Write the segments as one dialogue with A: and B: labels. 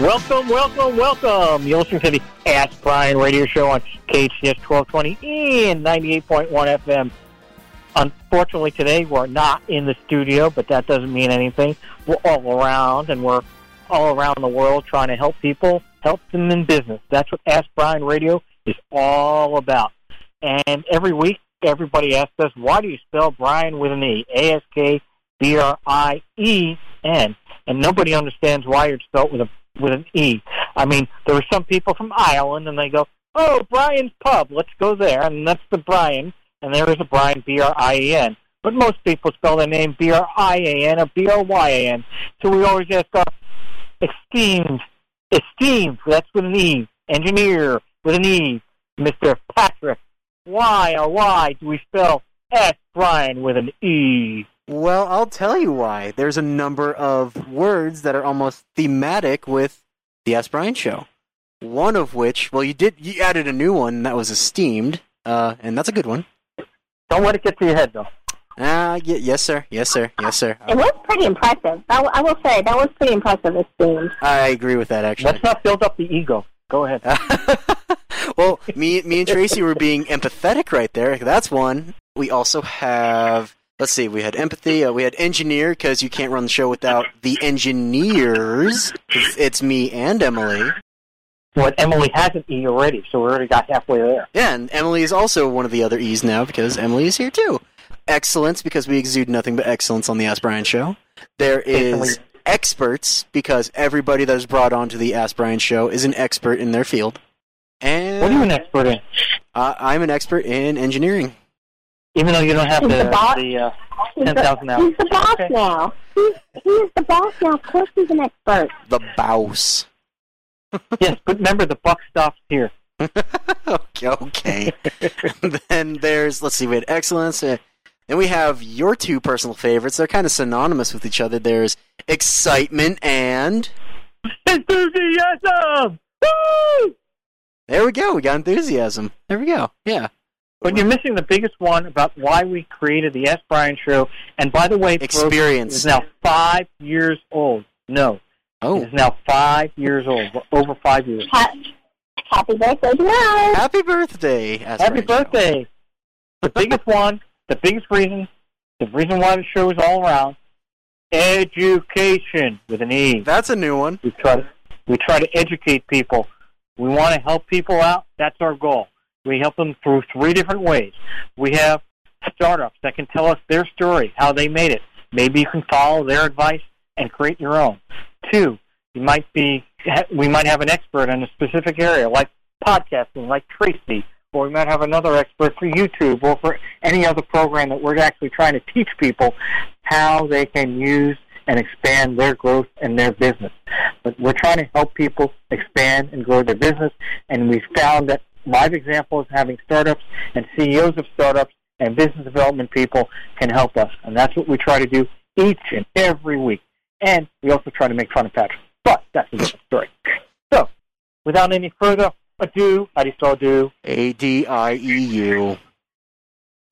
A: Welcome, welcome, welcome. You're listening to the Ask Brien radio show on KHCS 1220 and 98.1 FM. Unfortunately, today we're not in the studio, but that doesn't mean anything. We're all around, and we're all around the world trying to help people, help them in business. That's what Ask Brien radio is all about. And every week, everybody asks us, why do you spell Brian with an E? A S K B R I E N. And nobody understands why you're spelled with a with an E. I mean, there are some people from Ireland, and they go, "Oh, Brian's Pub, let's go there," and that's the Brian, and there is a Brian B R I E N. But most people spell their name B R I A N or B R Y A N. So we always ask our esteemed, esteemed, that's with an E, engineer with an E, Mr. Patrick. Why or why do we spell S Brian with an E?
B: Well, I'll tell you why. There's a number of words that are almost thematic with the Ask Brien show. One of which, well, you did you added a new one that was esteemed, uh, and that's a good one.
A: Don't let it get to your head, though.
B: Ah, uh, y- yes, sir, yes, sir, yes, sir.
C: It was pretty impressive. I, w- I will say that was pretty impressive. Esteemed.
B: I agree with that, actually.
A: Let's not build up the ego. Go ahead.
B: well, me, me and Tracy were being empathetic right there. That's one. We also have let's see, we had empathy, uh, we had engineer because you can't run the show without the engineers. It's, it's, me and Emily.
A: Well, Emily has an E already, so we already got halfway there.
B: Yeah, and Emily is also one of the other E's now because Emily is here too. Excellence because we exude nothing but excellence on the Ask Brien show. There is experts because everybody that is brought onto the Ask Brien show is an expert in their field. And
A: what are you an expert in?
B: Uh, I'm an expert in engineering.
A: Even though you don't have
C: he's
A: the,
C: the, boss.
A: the uh, 10,000 hours.
C: He's the boss
A: Okay.
C: now. He's, he's the boss now. Of course he's an expert.
B: The boss.
A: yes, but remember, the buck stops here.
B: okay. okay. then there's let's see, we had excellence. Uh, then we have your two personal favorites. They're kind of synonymous with each other. There's excitement and
A: Enthusiasm! Woo!
B: there we go. We got enthusiasm. There we go. Yeah.
A: But you're missing the biggest one about why we created the S. Brian show. And by the way, the
B: Experience.
A: is now five years old. No,
B: Oh,
A: it is now five years old. Over five years.
C: Happy birthday to us.
B: happy birthday! Ask
A: Happy
B: Brian Show.
A: birthday! The biggest one, the biggest reason, the reason why the show is all around, education with an E.
B: That's a new one.
A: We try to we try to educate people. We want to help people out. That's our goal. We help them through three different ways. We have startups that can tell us their story, how they made it. Maybe you can follow their advice and create your own. Two, you might be we might have an expert in a specific area, like podcasting, like Tracy, or we might have another expert for YouTube or for any other program that we're actually trying to teach people how they can use and expand their growth and their business. But we're trying to help people expand and grow their business, and we found that live examples having startups and CEOs of startups and business development people can help us, and that's what we try to do each and every week. And we also try to make fun of Patrick, but that's a different story. So, without any further ado, how do you spell do?
B: A D I E U.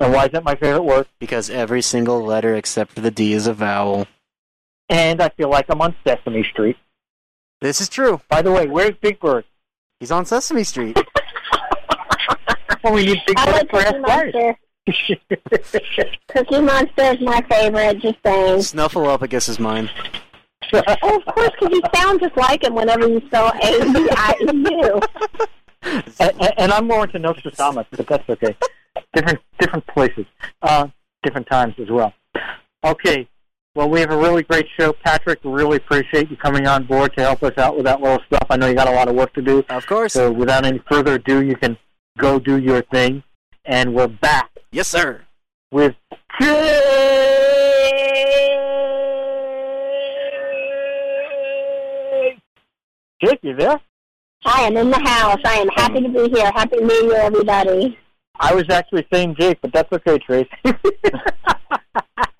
A: And why is that my favorite word?
B: Because every single letter except for the D is a vowel.
A: And I feel like I'm on Sesame Street.
B: This is true.
A: By the way, where's Big Bird?
B: He's on Sesame Street.
A: Well, we need Big
C: I
A: Bird
C: like
A: for
C: Cookie Monster. Cookie Monster is my favorite. Just saying.
B: Snuffleupagus is mine.
C: Oh, of course, because you sound just like him whenever you spell A D I E U.
A: and, and I'm more into Nostradamus, but that's okay. Different different places, uh, different times as well. Okay, well we have a really great show, Patrick. We really appreciate you coming on board to help us out with that little stuff. I know you got a lot of work to do,
B: Of course.
A: so without any further ado, you can go do your thing. And we're back
B: yes, sir.
A: with Jake. Jake, you there?
C: I am in the house. I am happy to be here. Happy New Year, everybody.
A: I was actually saying Jake, but that's okay, Tracy.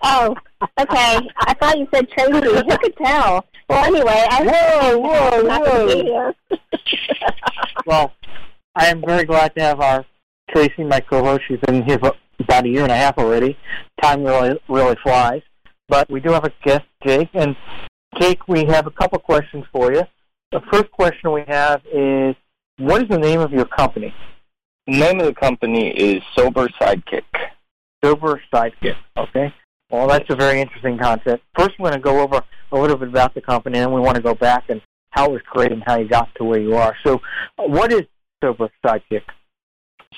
C: oh, okay. I thought you said Tracy. Who could tell? Well, anyway, I
A: whoa, whoa, whoa. well, I am very glad to have our Tracy, my co-host. She's been here for about a year and a half already. Time really, really flies. But we do have a guest, Jake, and Jake, we have a couple questions for you. The first question we have is, what is the name of your company?
D: The name of the company is Sober Sidekick.
A: Sober Sidekick. Okay. Well, that's a very interesting concept. First, we're going to go over a little bit about the company, and then we want to go back and how it was created and how you got to where you are. So, what is Sober Sidekick?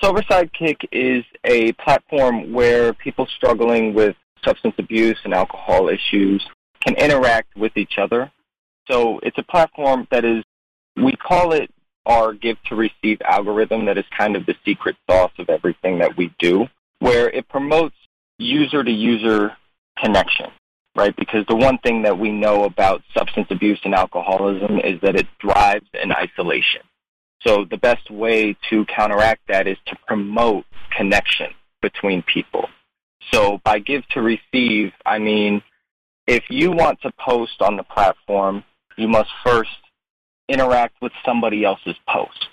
D: Sober Sidekick is a platform where people struggling with substance abuse and alcohol issues can interact with each other. So it's a platform that is, we call it our give to receive algorithm that is kind of the secret sauce of everything that we do, where it promotes user to user connection, right? Because the one thing that we know about substance abuse and alcoholism is that it thrives in isolation. So the best way to counteract that is to promote connection between people. So by give to receive, I mean, if you want to post on the platform, you must first interact with somebody else's post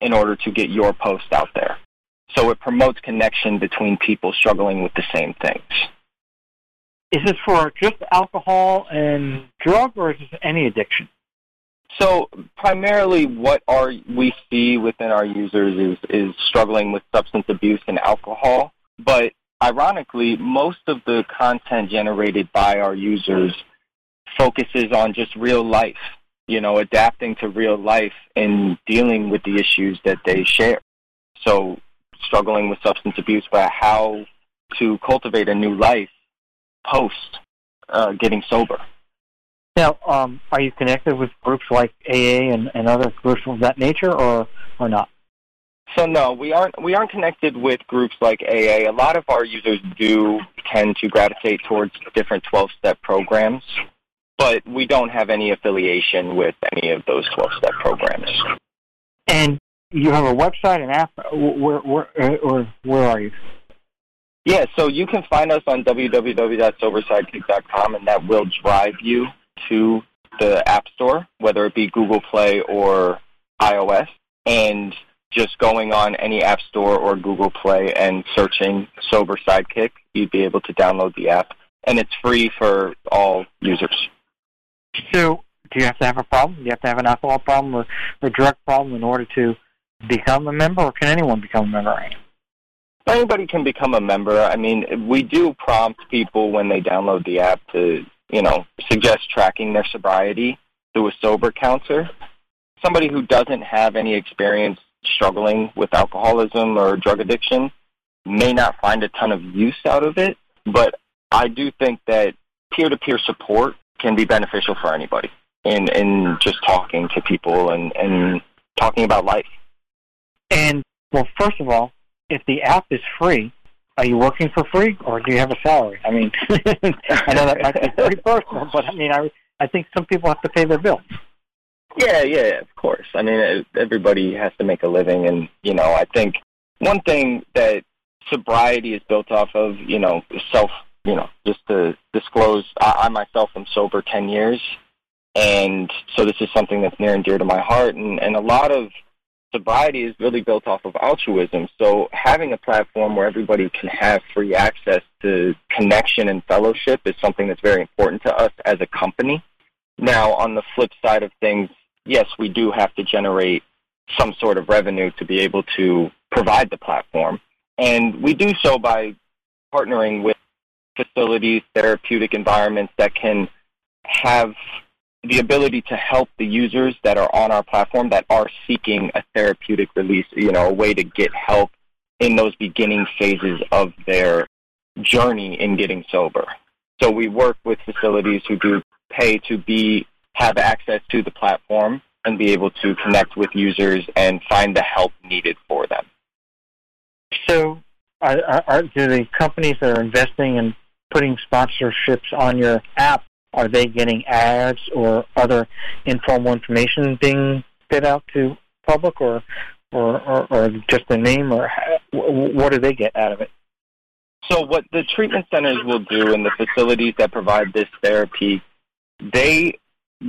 D: in order to get your post out there. So it promotes connection between people struggling with the same things.
A: Is this for just alcohol and drug, or is this any addiction?
D: So primarily, what our we see within our users is is struggling with substance abuse and alcohol. But ironically, most of the content generated by our users focuses on just real life. You know, adapting to real life and dealing with the issues that they share. So, struggling with substance abuse, but how to cultivate a new life post uh, getting sober.
A: Now, um, are you connected with groups like AA and, and other groups of that nature, or or not?
D: So no, we aren't we aren't connected with groups like AA. A lot of our users do tend to gravitate towards different 12-step programs, but we don't have any affiliation with any of those 12-step programs.
A: And you have a website and app. Where where uh, or where are you?
D: Yeah, so you can find us on www.sobersidekick.com, and that will drive you to the App Store, whether it be Google Play or iOS, and just going on any App Store or Google Play and searching Sober Sidekick, you'd be able to download the app, and it's free for all users.
A: So, do you have to have a problem? Do you have to have an alcohol problem or a drug problem in order to become a member, or can anyone become a member?
D: Anybody can become a member. I mean, we do prompt people when they download the app to you know, suggest tracking their sobriety through a sober counselor. Somebody who doesn't have any experience struggling with alcoholism or drug addiction may not find a ton of use out of it, but I do think that peer-to-peer support can be beneficial for anybody in, in just talking to people and, and talking about life.
A: And, well, first of all, if the app is free, are you working for free or do you have a salary? I mean, I know that might be pretty personal, but I mean, I I think some people have to pay their bills.
D: Yeah, yeah, of course. I mean, everybody has to make a living, and you know, I think one thing that sobriety is built off of, you know, self. You know, just to disclose, I, I myself am sober ten years, and so this is something that's near and dear to my heart, and and a lot of sobriety is really built off of altruism. So having a platform where everybody can have free access to connection and fellowship is something that's very important to us as a company. Now, on the flip side of things, yes, we do have to generate some sort of revenue to be able to provide the platform. And we do so by partnering with facilities, therapeutic environments that can have the ability to help the users that are on our platform that are seeking a therapeutic release, you know, a way to get help in those beginning phases of their journey in getting sober. So we work with facilities who do pay to be have access to the platform and be able to connect with users and find the help needed for them.
A: So, are, are, do the companies that are investing and putting sponsorships on your app are they getting ads or other informal information being fed out to public, or or, or, or just the name, or what do they get out of it?
D: So what the treatment centers will do and the facilities that provide this therapy, they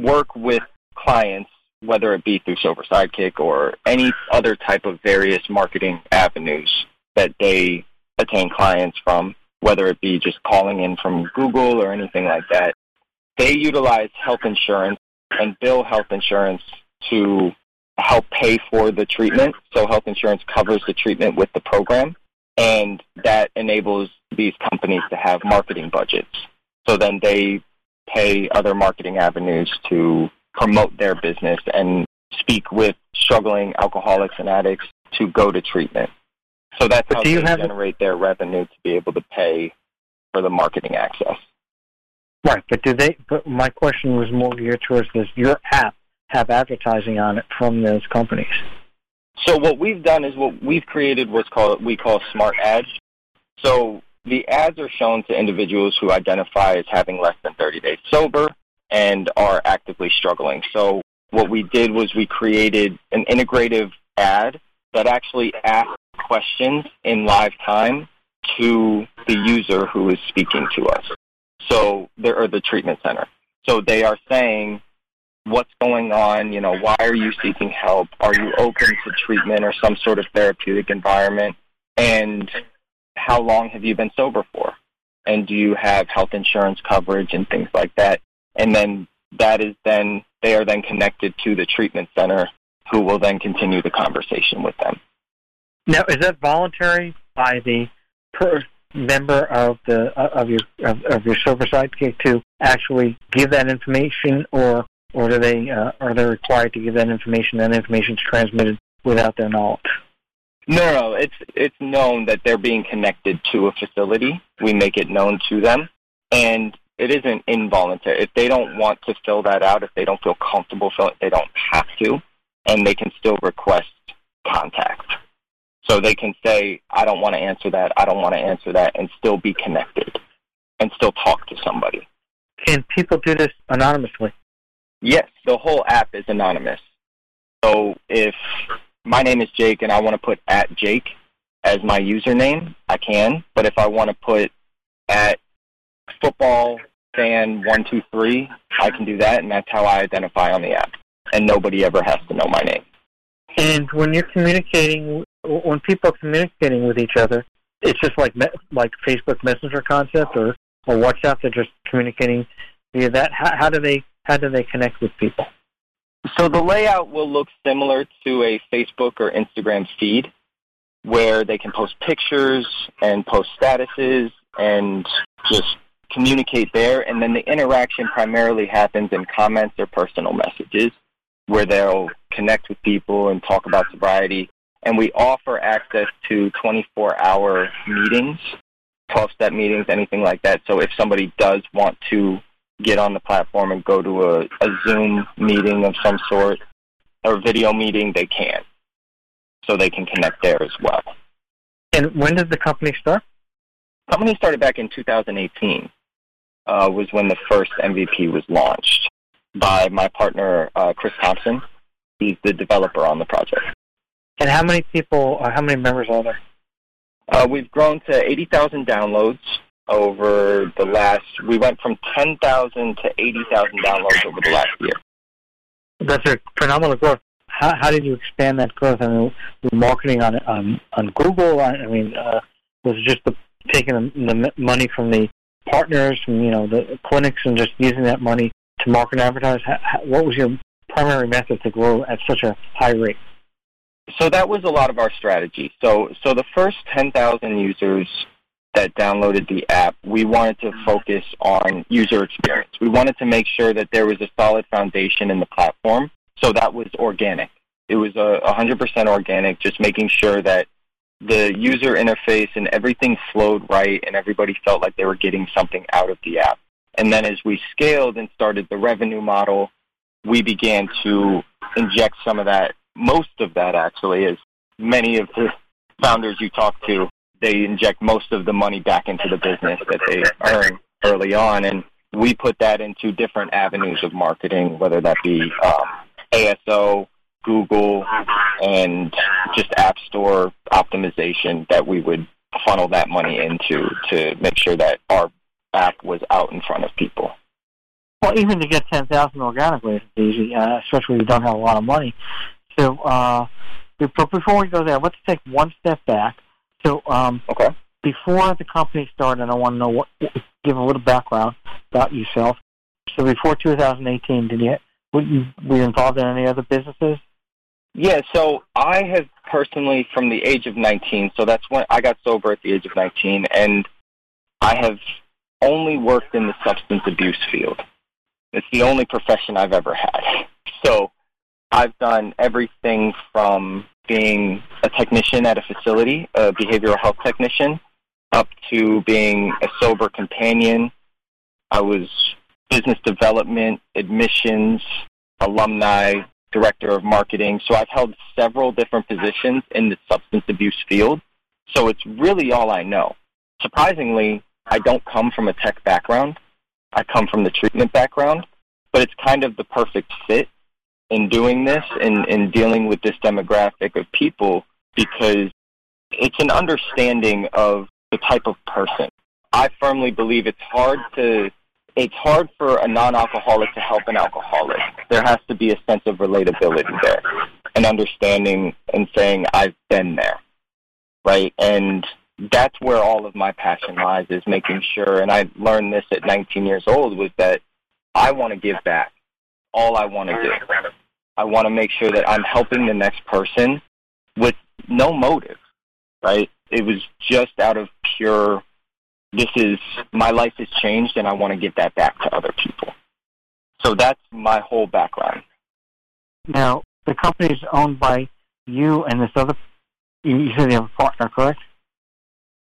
D: work with clients, whether it be through Sober Sidekick or any other type of various marketing avenues that they attain clients from, whether it be just calling in from Google or anything like that. They utilize health insurance and bill health insurance to help pay for the treatment. So health insurance covers the treatment with the program and that enables these companies to have marketing budgets. So then they pay other marketing avenues to promote their business and speak with struggling alcoholics and addicts to go to treatment. So that's but how they generate their revenue to be able to pay for the marketing access.
A: Right, but do they? But my question was more geared towards this. Your app have advertising on it from those companies.
D: So what we've done is what we've created what's called we call smart ads. So the ads are shown to individuals who identify as having less than 30 days sober and are actively struggling. So what we did was we created an integrative ad that actually asks questions in live time to the user who is speaking to us. So there are the treatment center. So they are saying, what's going on? You know, why are you seeking help? Are you open to treatment or some sort of therapeutic environment? And how long have you been sober for? And do you have health insurance coverage and things like that? And then that is then, they are then connected to the treatment center who will then continue the conversation with them.
A: Now, is that voluntary by the per member of the of your of, of your sober sidekick to actually give that information, or or do they uh, are they required to give that information? That information is transmitted without their knowledge.
D: No, no, it's it's known that they're being connected to a facility. We make it known to them, and it isn't involuntary. If they don't want to fill that out, if they don't feel comfortable filling, they don't have to, and they can still request contact. So they can say, "I don't want to answer that. I don't want to answer that," and still be connected, and still talk to somebody.
A: Can people do this anonymously?
D: Yes, the whole app is anonymous. So if my name is Jake and I want to put at Jake as my username, I can. But if I want to put at football fan one two three, I can do that, and that's how I identify on the app. And nobody ever has to know my name.
A: And when you're communicating, when people are communicating with each other, it's just like like Facebook Messenger concept or or WhatsApp. They're just communicating via that. How, how do they how do they connect with people?
D: So the layout will look similar to a Facebook or Instagram feed where they can post pictures and post statuses and just communicate there. And then the interaction primarily happens in comments or personal messages where they'll connect with people and talk about sobriety. And we offer access to 24 hour meetings, 12 step meetings, anything like that. So if somebody does want to get on the platform and go to a, a Zoom meeting of some sort or video meeting, they can. So they can connect there as well.
A: And when did the company start?
D: The company started back in 2018. Uh, was when the first MVP was launched by my partner uh, Chris Thompson. He's the developer on the project.
A: And how many people, uh, how many members are there?
D: Uh, we've grown to 80,000 downloads over the last. We went from 10,000 to 80,000 downloads over the last year.
A: That's a phenomenal growth. How, how did you expand that growth? I mean, marketing on on on Google. I, I mean, uh, was it just the, taking the, the money from the partners, from you know the clinics, and just using that money to market and advertise? How, what was your primary method to grow at such a high rate?
D: So that was a lot of our strategy. So so the first 10,000 users that downloaded the app, we wanted to focus on user experience. We wanted to make sure that there was a solid foundation in the platform. So that was organic. It was a 100% organic, just making sure that the user interface and everything flowed right and everybody felt like they were getting something out of the app. And then as we scaled and started the revenue model, we began to inject some of that, most of that actually, is many of the founders you talk to they inject most of the money back into the business that they earn early on, and we put that into different avenues of marketing, whether that be um, ASO, Google, and just App Store optimization that we would funnel that money into to make sure that our app was out in front of people.
A: Well, even to get ten thousand organically is easy, uh, especially if you don't have a lot of money. So, uh, but before we go there, let's take one step back. So, um,
D: Okay.
A: before the company started, I want to know what, give a little background about yourself. So, before 2018, did you were you, were you involved in any other businesses?
D: Yeah, so I have personally, from the age of 19, so that's when I got sober at the age of 19, and I have only worked in the substance abuse field. It's the only profession I've ever had. So I've done everything from being a technician at a facility, a behavioral health technician, up to being a sober companion. I was business development, admissions, alumni, director of marketing. So I've held several different positions in the substance abuse field. So it's really all I know. Surprisingly, I don't come from a tech background. I come from the treatment background, but it's kind of the perfect fit in doing this and in dealing with this demographic of people because it's an understanding of the type of person. I firmly believe it's hard to it's hard for a non-alcoholic to help an alcoholic. There has to be a sense of relatability there, an understanding and saying I've been there, right? And that's where all of my passion lies is making sure. And I learned this at 19 years old was that I want to give back. All I want to do. I want to make sure that I'm helping the next person with no motive, right? It was just out of pure this is my life has changed and I want to give that back to other people. So that's my whole background.
A: Now, the company is owned by you and this other. You said you have a partner, correct?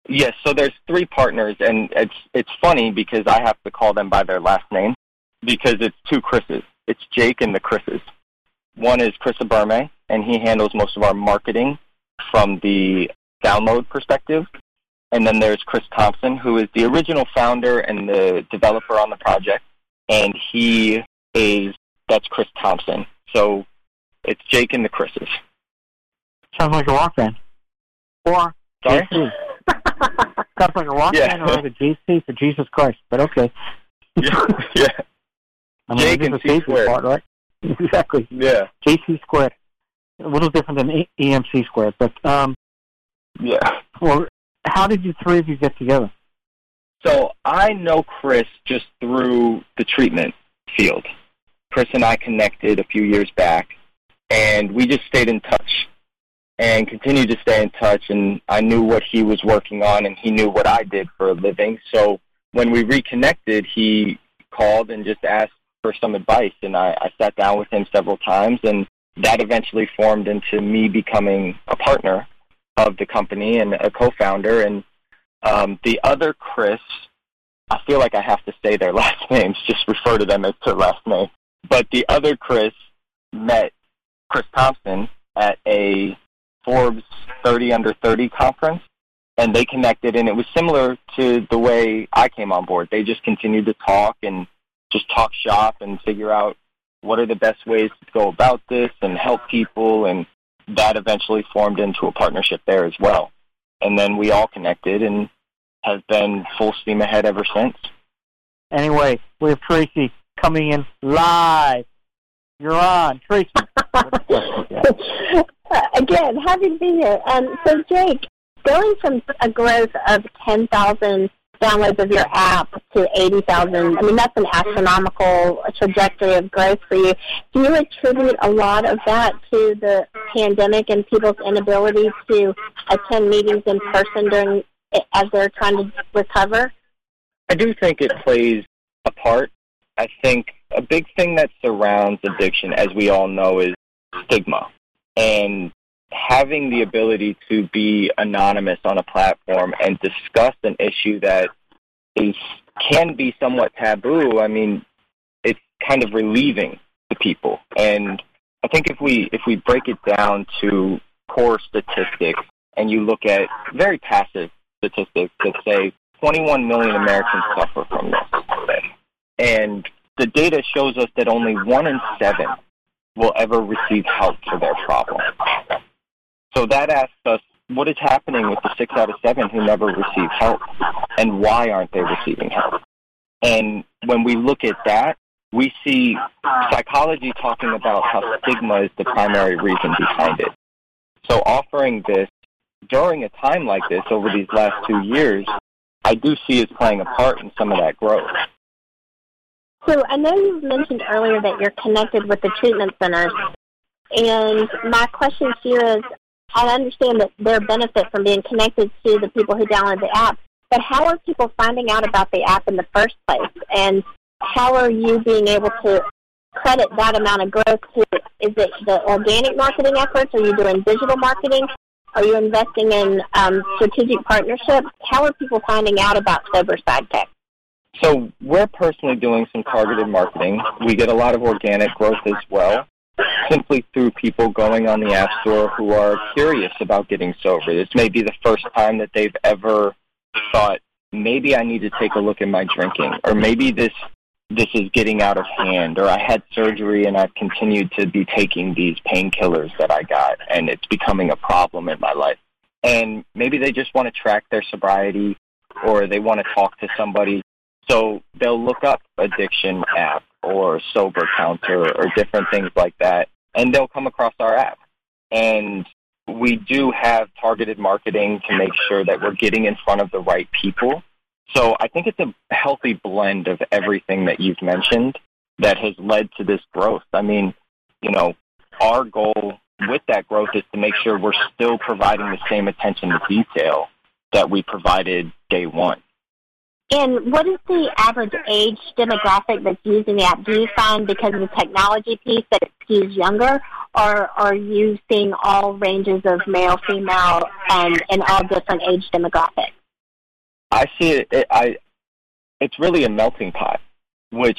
D: Yes, so there's three partners and it's it's funny because I have to call them by their last name because it's two Chris's. It's Jake and the Chris's. One is Chris Aberme, and he handles most of our marketing from the download perspective. And then there's Chris Thompson, who is the original founder and the developer on the project. And he is, that's Chris Thompson. So it's Jake and the Chris's.
A: Sounds like a rock band. Or
D: Sorry?
A: JC. Sounds like a rock
D: Yeah.
A: band or like a JC for Jesus Christ. But okay.
D: yeah. yeah.
A: I mean,
D: Jake and C squared.
A: part, right? exactly.
D: Yeah.
A: JC squared. A little different than E- EMC squared. But, um,
D: Yeah.
A: well, how did you three of you get together?
D: So I know Chris just through the treatment field. Chris and I connected a few years back, and we just stayed in touch and continued to stay in touch. And I knew what he was working on, and he knew what I did for a living. So when we reconnected, he called and just asked for some advice, and I, I sat down with him several times, and that eventually formed into me becoming a partner of the company and a co-founder. And um, the other Chris, I feel like I have to say their last names, just refer to them as their last name. But the other Chris met Chris Thompson at a Forbes 30 under 30 conference, and they connected, and it was similar to the way I came on board. They just continued to talk and just talk shop and figure out what are the best ways to go about this and help people, and that eventually formed into a partnership there as well. And then we all connected and have been full steam ahead ever since.
A: Anyway, we have Tracy coming in live. You're on, Tracy.
C: Again, happy to be here. Um, so, Jake, going from a growth of 10,000 downloads of your app to 80,000, I mean, that's an astronomical trajectory of growth for you. Do you attribute a lot of that to the pandemic and people's inability to attend meetings in person during as they're trying to recover?
D: I do think it plays a part. I think a big thing that surrounds addiction, as we all know, is stigma. And having the ability to be anonymous on a platform and discuss an issue that is can be somewhat taboo, I mean, it's kind of relieving to people. And I think if we if we break it down to core statistics and you look at very passive statistics that say 21 million Americans suffer from this. And the data shows us that only one in seven will ever receive help for their problem. So that asks us what is happening with the six out of seven who never receive help and why aren't they receiving help? And when we look at that, we see psychology talking about how stigma is the primary reason behind it. So offering this during a time like this over these last two years, I do see as playing a part in some of that growth.
C: So I know you mentioned earlier that you're connected with the treatment centers, and my question to you is, I understand that there benefit from being connected to the people who download the app, but how are people finding out about the app in the first place? And how are you being able to credit that amount of growth to, is it the organic marketing efforts? Are you doing digital marketing? Are you investing in um, strategic partnerships? How are people finding out about Sober Sidekick?
D: So we're personally doing some targeted marketing. We get a lot of organic growth as well, simply through people going on the App Store who are curious about getting sober. This may be the first time that they've ever thought, maybe I need to take a look at my drinking, or maybe this this is getting out of hand, or I had surgery and I've continued to be taking these painkillers that I got, and it's becoming a problem in my life. And maybe they just want to track their sobriety, or they want to talk to somebody. So they'll look up addiction app or sober counter or different things like that, and they'll come across our app. And we do have targeted marketing to make sure that we're getting in front of the right people so I think it's a healthy blend of everything that you've mentioned that has led to this growth. I mean, you know, our goal with that growth is to make sure we're still providing the same attention to detail that we provided day one.
C: And what is the average age demographic that's using the app? Do you find because of the technology piece that it skews younger, or are you seeing all ranges of male, female, and, and all different age demographics?
D: I see it, it I it's really a melting pot, which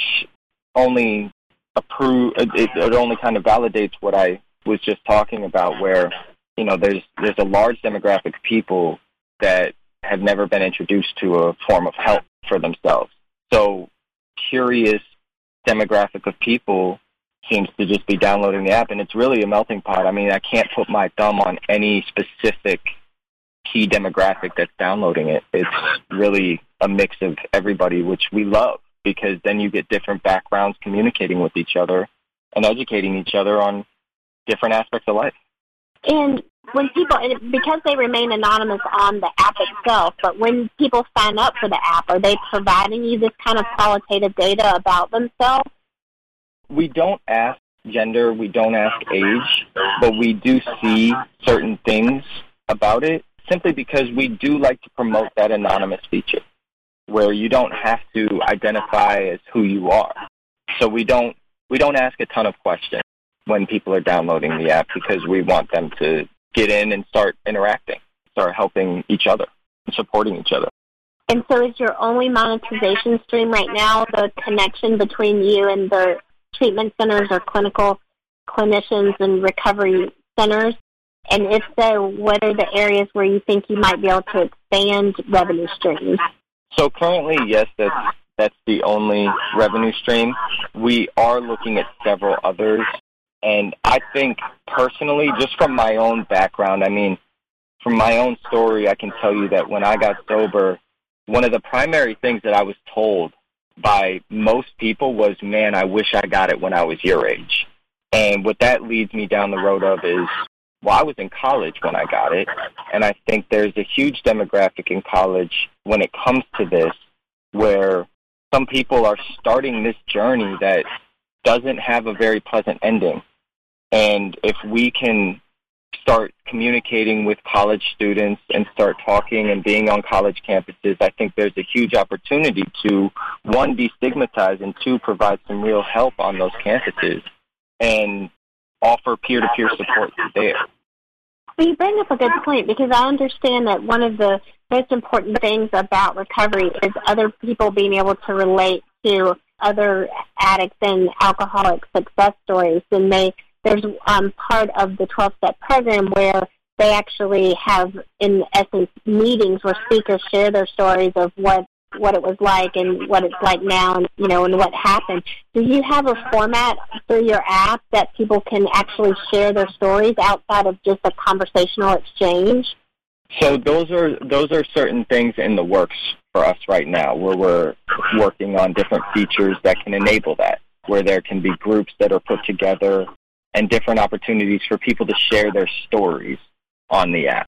D: only approve it, it only kind of validates what I was just talking about where you know there's there's a large demographic of people that have never been introduced to a form of help for themselves. So curious demographic of people seems to just be downloading the app and it's really a melting pot. I mean, I can't put my thumb on any specific key demographic that's downloading it. It's really a mix of everybody, which we love because then you get different backgrounds communicating with each other and educating each other on different aspects of life.
C: And when people, because they remain anonymous on the app itself, but when people sign up for the app, are they providing you this kind of qualitative data about themselves?
D: We don't ask gender, we don't ask age, but we do see certain things about it simply because we do like to promote that anonymous feature where you don't have to identify as who you are. So we don't we don't ask a ton of questions when people are downloading the app because we want them to get in and start interacting, start helping each other, and supporting each other.
C: And so is your only monetization stream right now the connection between you and the treatment centers or clinical clinicians and recovery centers? And if so, what are the areas where you think you might be able to expand revenue streams?
D: So currently, yes, that's that's the only revenue stream. We are looking at several others, and I think personally, just from my own background, I mean, from my own story, I can tell you that when I got sober, one of the primary things that I was told by most people was, "Man, I wish I got it when I was your age." And what that leads me down the road of is well, I was in college when I got it, and I think there's a huge demographic in college when it comes to this where some people are starting this journey that doesn't have a very pleasant ending. And if we can start communicating with college students and start talking and being on college campuses, I think there's a huge opportunity to, one, destigmatize, and two, provide some real help on those campuses. And offer peer-to-peer support there.
C: Well, you bring up a good point because I understand that one of the most important things about recovery is other people being able to relate to other addicts and alcoholic success stories. And they there's um, part of the 12-step program where they actually have, in essence, meetings where speakers share their stories of what what it was like and what it's like now and you know and what happened. Do you have a format through your app that people can actually share their stories outside of just a conversational exchange?
D: So those are those are certain things in the works for us right now where we're working on different features that can enable that, where there can be groups that are put together and different opportunities for people to share their stories on the app.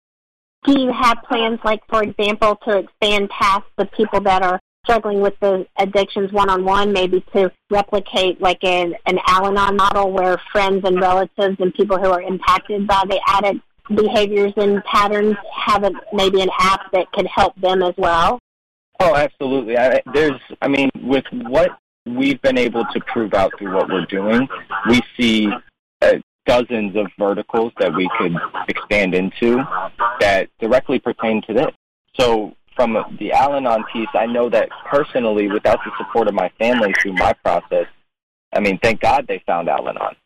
C: Do you have plans, like, for example, to expand past the people that are struggling with the addictions one on one, maybe to replicate like an, an Al Anon model where friends and relatives and people who are impacted by the addict behaviors and patterns have a, maybe an app that could help them as well?
D: Oh, absolutely. I, there's, I mean, with what we've been able to prove out through what we're doing, we see Uh, dozens of verticals that we could expand into that directly pertain to this. So from the Al-Anon piece, I know that personally, without the support of my family through my process, I mean, thank God they found Al-Anon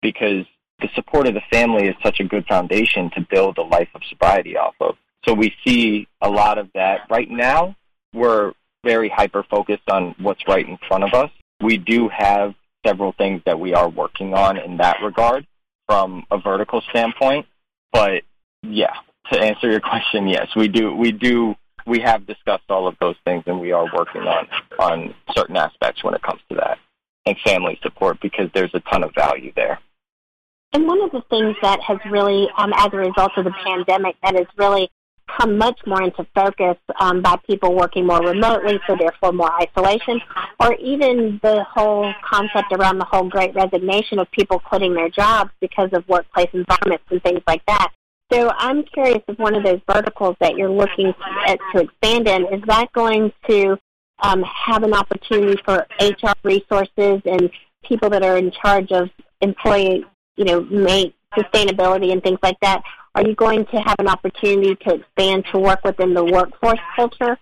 D: because the support of the family is such a good foundation to build a life of sobriety off of. So we see a lot of that. Right now, we're very hyper focused on what's right in front of us. We do have several things that we are working on in that regard from a vertical standpoint. But yeah, to answer your question, yes, we do. We do. We have discussed all of those things, and we are working on on certain aspects when it comes to that and family support because there's a ton of value there.
C: And one of the things that has really, um, as a result of the pandemic, that has really come much more into focus um, by people working more remotely, so therefore more isolation, or even the whole concept around the whole great resignation of people quitting their jobs because of workplace environments and things like that. So I'm curious if one of those verticals that you're looking at to expand in, is that going to um, have an opportunity for HR resources and people that are in charge of employee, you know, make sustainability and things like that? Are you going to have an opportunity to expand to work within the workforce culture?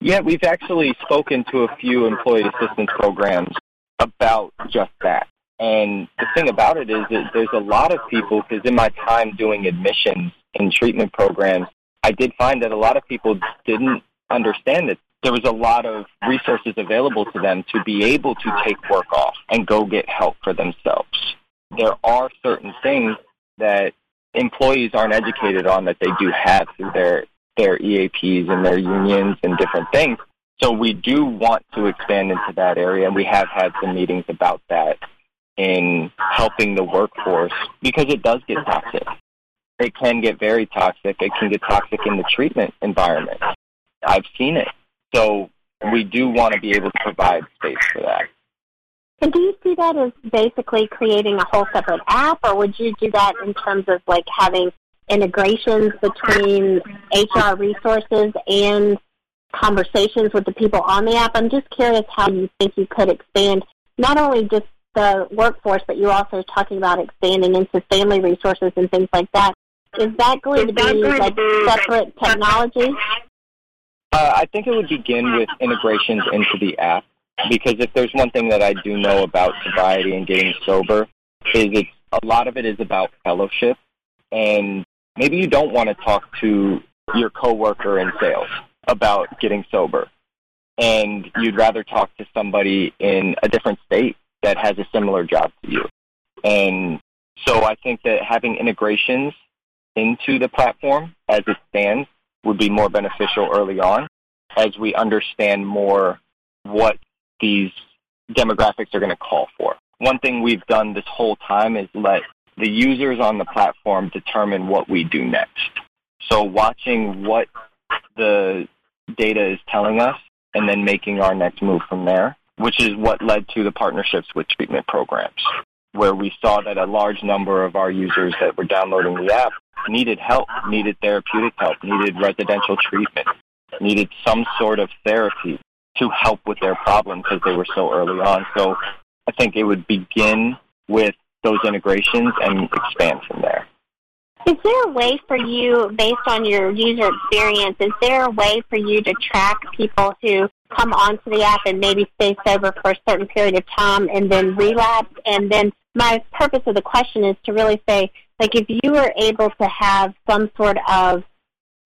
D: Yeah, we've actually spoken to a few employee assistance programs about just that. And the thing about it is that there's a lot of people, because in my time doing admissions in treatment programs, I did find that a lot of people didn't understand that there was a lot of resources available to them to be able to take work off and go get help for themselves. There are certain things that employees aren't educated on that they do have through their their EAPs and their unions and different things. So we do want to expand into that area, and we have had some meetings about that in helping the workforce because it does get toxic. It can get very toxic. It can get toxic in the treatment environment. I've seen it. So we do want to be able to provide space for that.
C: And do you see that as basically creating a whole separate app, or would you do that in terms of like having integrations between HR resources and conversations with the people on the app? I'm just curious how you think you could expand not only just the workforce, but you're also talking about expanding into family resources and things like that. Is that going to be like separate technology?
D: Uh, I think it would begin with integrations into the app because if there's one thing that I do know about sobriety and getting sober, is it's a lot of it is about fellowship, and maybe you don't want to talk to your coworker in sales about getting sober, and you'd rather talk to somebody in a different state that has a similar job to you, and so I think that having integrations into the platform as it stands would be more beneficial early on as we understand more what these demographics are going to call for. One thing we've done this whole time is let the users on the platform determine what we do next. So watching what the data is telling us and then making our next move from there, which is what led to the partnerships with treatment programs, where we saw that a large number of our users that were downloading the app needed help, needed therapeutic help, needed residential treatment, needed some sort of therapy to help with their problem because they were so early on. So I think it would begin with those integrations and expand from there.
C: Is there a way for you, based on your user experience, is there a way for you to track people who come onto the app and maybe stay sober for a certain period of time and then relapse? And then my purpose of the question is to really say, like, if you were able to have some sort of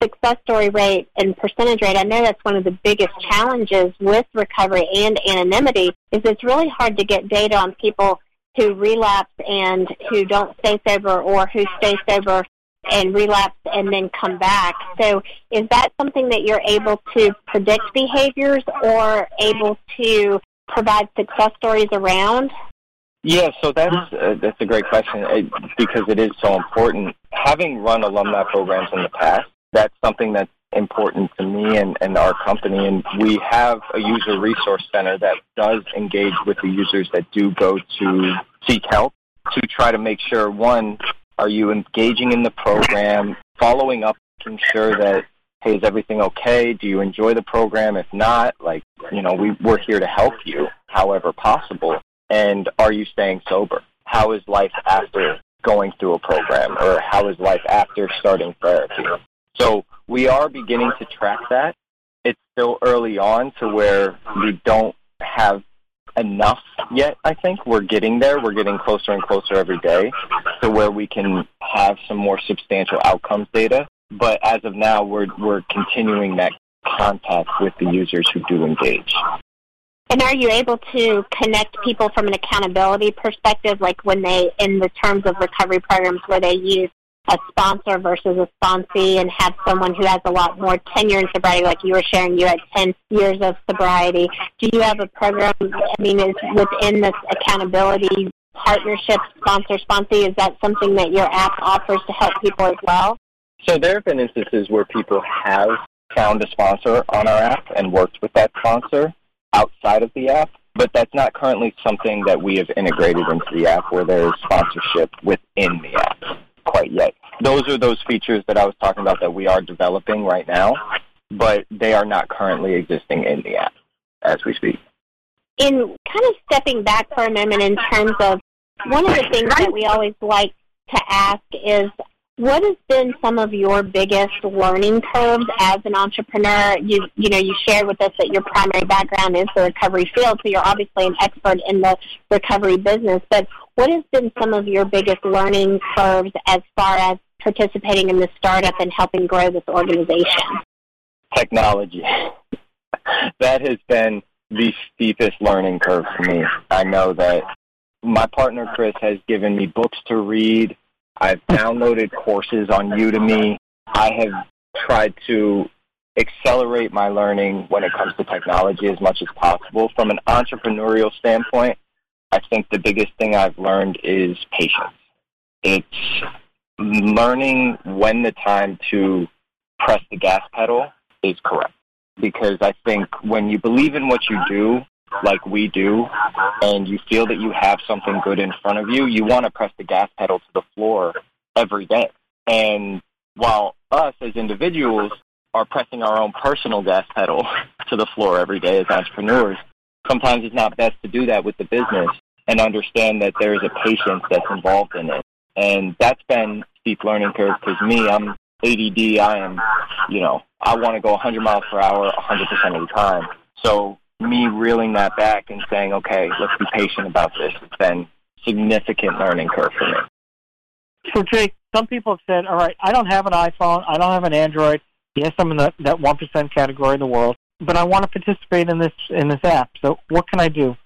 C: success story rate and percentage rate, I know that's one of the biggest challenges with recovery and anonymity is it's really hard to get data on people who relapse and who don't stay sober or who stay sober and relapse and then come back. So is that something that you're able to predict behaviors or able to provide success stories around?
D: Yeah, so that's uh, that's a great question uh, because it is so important. Having run alumni programs in the past, that's something that's important to me and, and our company. And we have a user resource center that does engage with the users that do go to seek help to try to make sure one, are you engaging in the program, following up, making sure that hey, is everything okay? Do you enjoy the program? If not, like, you know, we, we're here to help you however possible. And are you staying sober? How is life after going through a program? Or how is life after starting therapy? So we are beginning to track that. It's still early on to where we don't have enough yet, I think. We're getting there. We're getting closer and closer every day to where we can have some more substantial outcomes data. But as of now, we're, we're continuing that contact with the users who do engage.
C: And are you able to connect people from an accountability perspective, like when they, in the terms of recovery programs where they use a sponsor versus a sponsee and have someone who has a lot more tenure in sobriety, like you were sharing, you had 10 years of sobriety. Do you have a program, I mean, is within this accountability partnership, sponsor, sponsee, is that something that your app offers to help people as well?
D: So there have been instances where people have found a sponsor on our app and worked with that sponsor outside of the app, but that's not currently something that we have integrated into the app where there is sponsorship within the app quite yet. Those are those features that I was talking about that we are developing right now, but they are not currently existing in the app as we speak.
C: In kind of stepping back for a moment in terms of one of the things that we always like to ask is what has been some of your biggest learning curves as an entrepreneur? You you know you shared with us that your primary background is the recovery field, so you're obviously an expert in the recovery business. But what has been some of your biggest learning curves as far as participating in the startup and helping grow this organization?
D: Technology. that has been the steepest learning curve for me. I know that my partner Chris has given me books to read I've downloaded courses on Udemy. I have tried to accelerate my learning when it comes to technology as much as possible. From an entrepreneurial standpoint, I think the biggest thing I've learned is patience. It's learning when the time to press the gas pedal is correct. Because I think when you believe in what you do, like we do, and you feel that you have something good in front of you, you want to press the gas pedal to the floor every day. And while us as individuals are pressing our own personal gas pedal to the floor every day as entrepreneurs, sometimes it's not best to do that with the business and understand that there is a patience that's involved in it. And that's been steep learning curve because me, I'm ADD. I am, you know, I want to go 100 miles per hour 100% of the time. So me reeling that back and saying, okay, let's be patient about this. It's been significant learning curve for me.
A: So, Jake, some people have said, all right, I don't have an iPhone, I don't have an Android. Yes, I'm in the, that one percent category in the world, but I want to participate in this in this app. So, what can I do?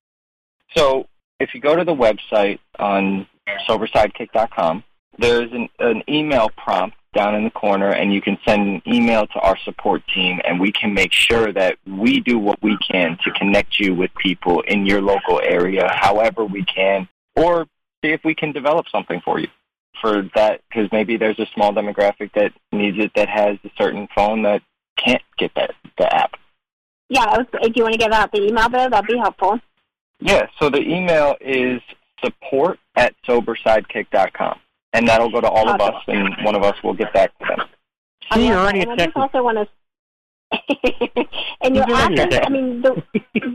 D: So, if you go to the website on sobersidekick.com, there's an, an email prompt down in the corner and you can send an email to our support team and we can make sure that we do what we can to connect you with people in your local area however we can or see if we can develop something for you for that because maybe there's a small demographic that needs it that has a certain phone that can't get that the app.
C: Yeah, if you want to give out the email though? That'd be helpful.
D: Yeah, so the email is support at sobersidekick.com and that'll go to all of us, and one of us will get back to them.
A: See, you're already
C: and I just also want to. and your app, I mean, the,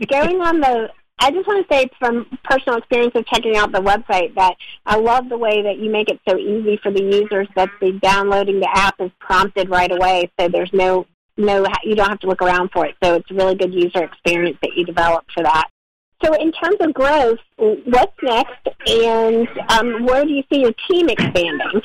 C: going on the. I just want to say from personal experience of checking out the website that I love the way that you make it so easy for the users that the downloading the app is prompted right away, so there's no no you don't have to look around for it. So it's a really good user experience that you develop for that. So, in terms of growth, what's next, and um, where do you see your team expanding?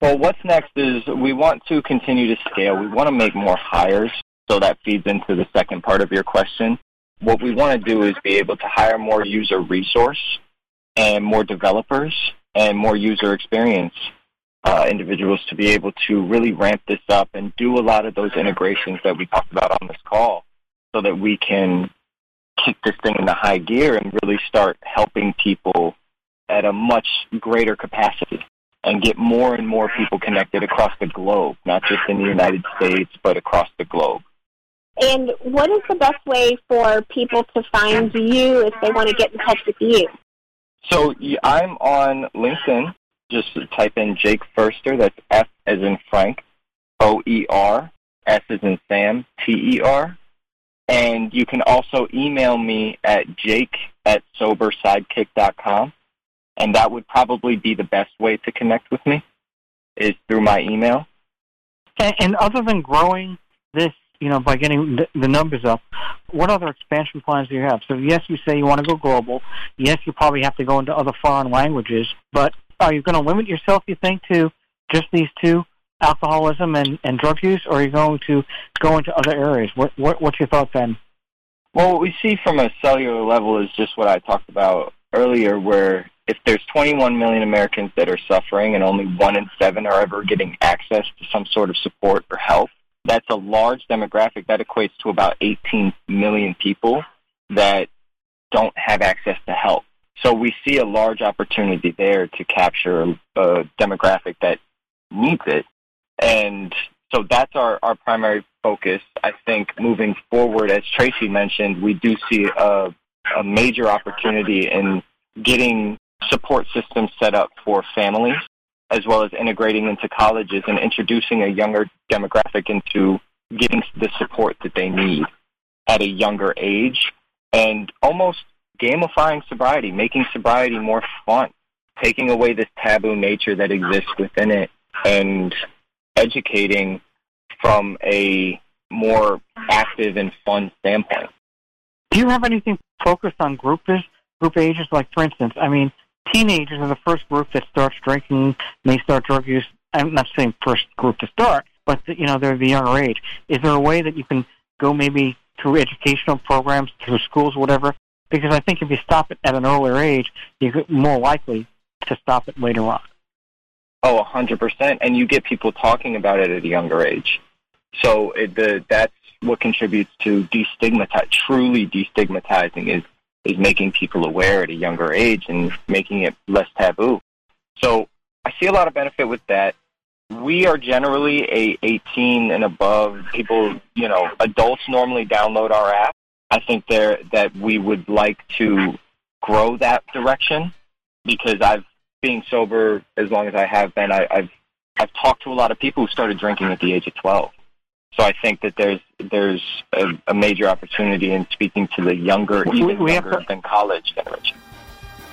D: Well, what's next is we want to continue to scale. We want to make more hires, so that feeds into the second part of your question. What we want to do is be able to hire more user resource and more developers and more user experience uh, individuals to be able to really ramp this up and do a lot of those integrations that we talked about on this call so that we can kick this thing into high gear and really start helping people at a much greater capacity and get more and more people connected across the globe, not just in the United States, but across the globe.
C: And what is the best way for people to find you if they want to get in touch with you?
D: So I'm on LinkedIn. Just type in Jake Foerster. That's F as in Frank, O E R, S as in Sam, T E R. And you can also email me at jake at sobersidekick.com. And that would probably be the best way to connect with me, is through my email.
A: And, and other than growing this, you know, by getting the, the numbers up, what other expansion plans do you have? So yes, you say you want to go global. Yes, you probably have to go into other foreign languages. But are you going to limit yourself, you think, to just these two, alcoholism and, and drug use, or are you going to go into other areas? What, what What's your thought then?
D: Well, what we see from a cellular level is just what I talked about earlier, where if there's 21 million Americans that are suffering and only one in seven are ever getting access to some sort of support or help, that's a large demographic. That equates to about 18 million people that don't have access to help. So we see a large opportunity there to capture a, a demographic that needs it. And so that's our, our primary focus. I think moving forward, as Tracy mentioned, we do see a, a major opportunity in getting support systems set up for families as well as integrating into colleges and introducing a younger demographic into getting the support that they need at a younger age and almost gamifying sobriety, making sobriety more fun, taking away this taboo nature that exists within it and educating from a more active and fun standpoint.
A: Do you have anything focused on group group ages? Like, for instance, I mean, teenagers are the first group that starts drinking, may start drug use. I'm not saying first group to start, but you know they're the younger age. Is there a way that you can go maybe through educational programs, through schools, whatever? Because I think if you stop it at an earlier age, you're more likely to stop it later on.
D: Oh, 100%. And you get people talking about it at a younger age. So it, the, that's what contributes to destigmatize, truly destigmatizing is is making people aware at a younger age and making it less taboo. So I see a lot of benefit with that. We are generally a 18 and above people, you know, adults normally download our app. I think there that we would like to grow that direction because I've being sober as long as I have been, I, I've I've talked to a lot of people who started drinking at the age of 12. So I think that there's there's a, a major opportunity in speaking to the younger, we, even we younger to, than college generation.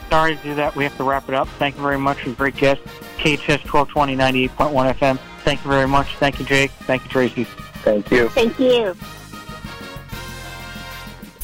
A: Sorry to do that. We have to wrap it up. Thank you very much. And great guest, KHS 1220 98.1 FM. Thank you very much. Thank you, Jake. Thank you, Tracy.
D: Thank you.
C: Thank you.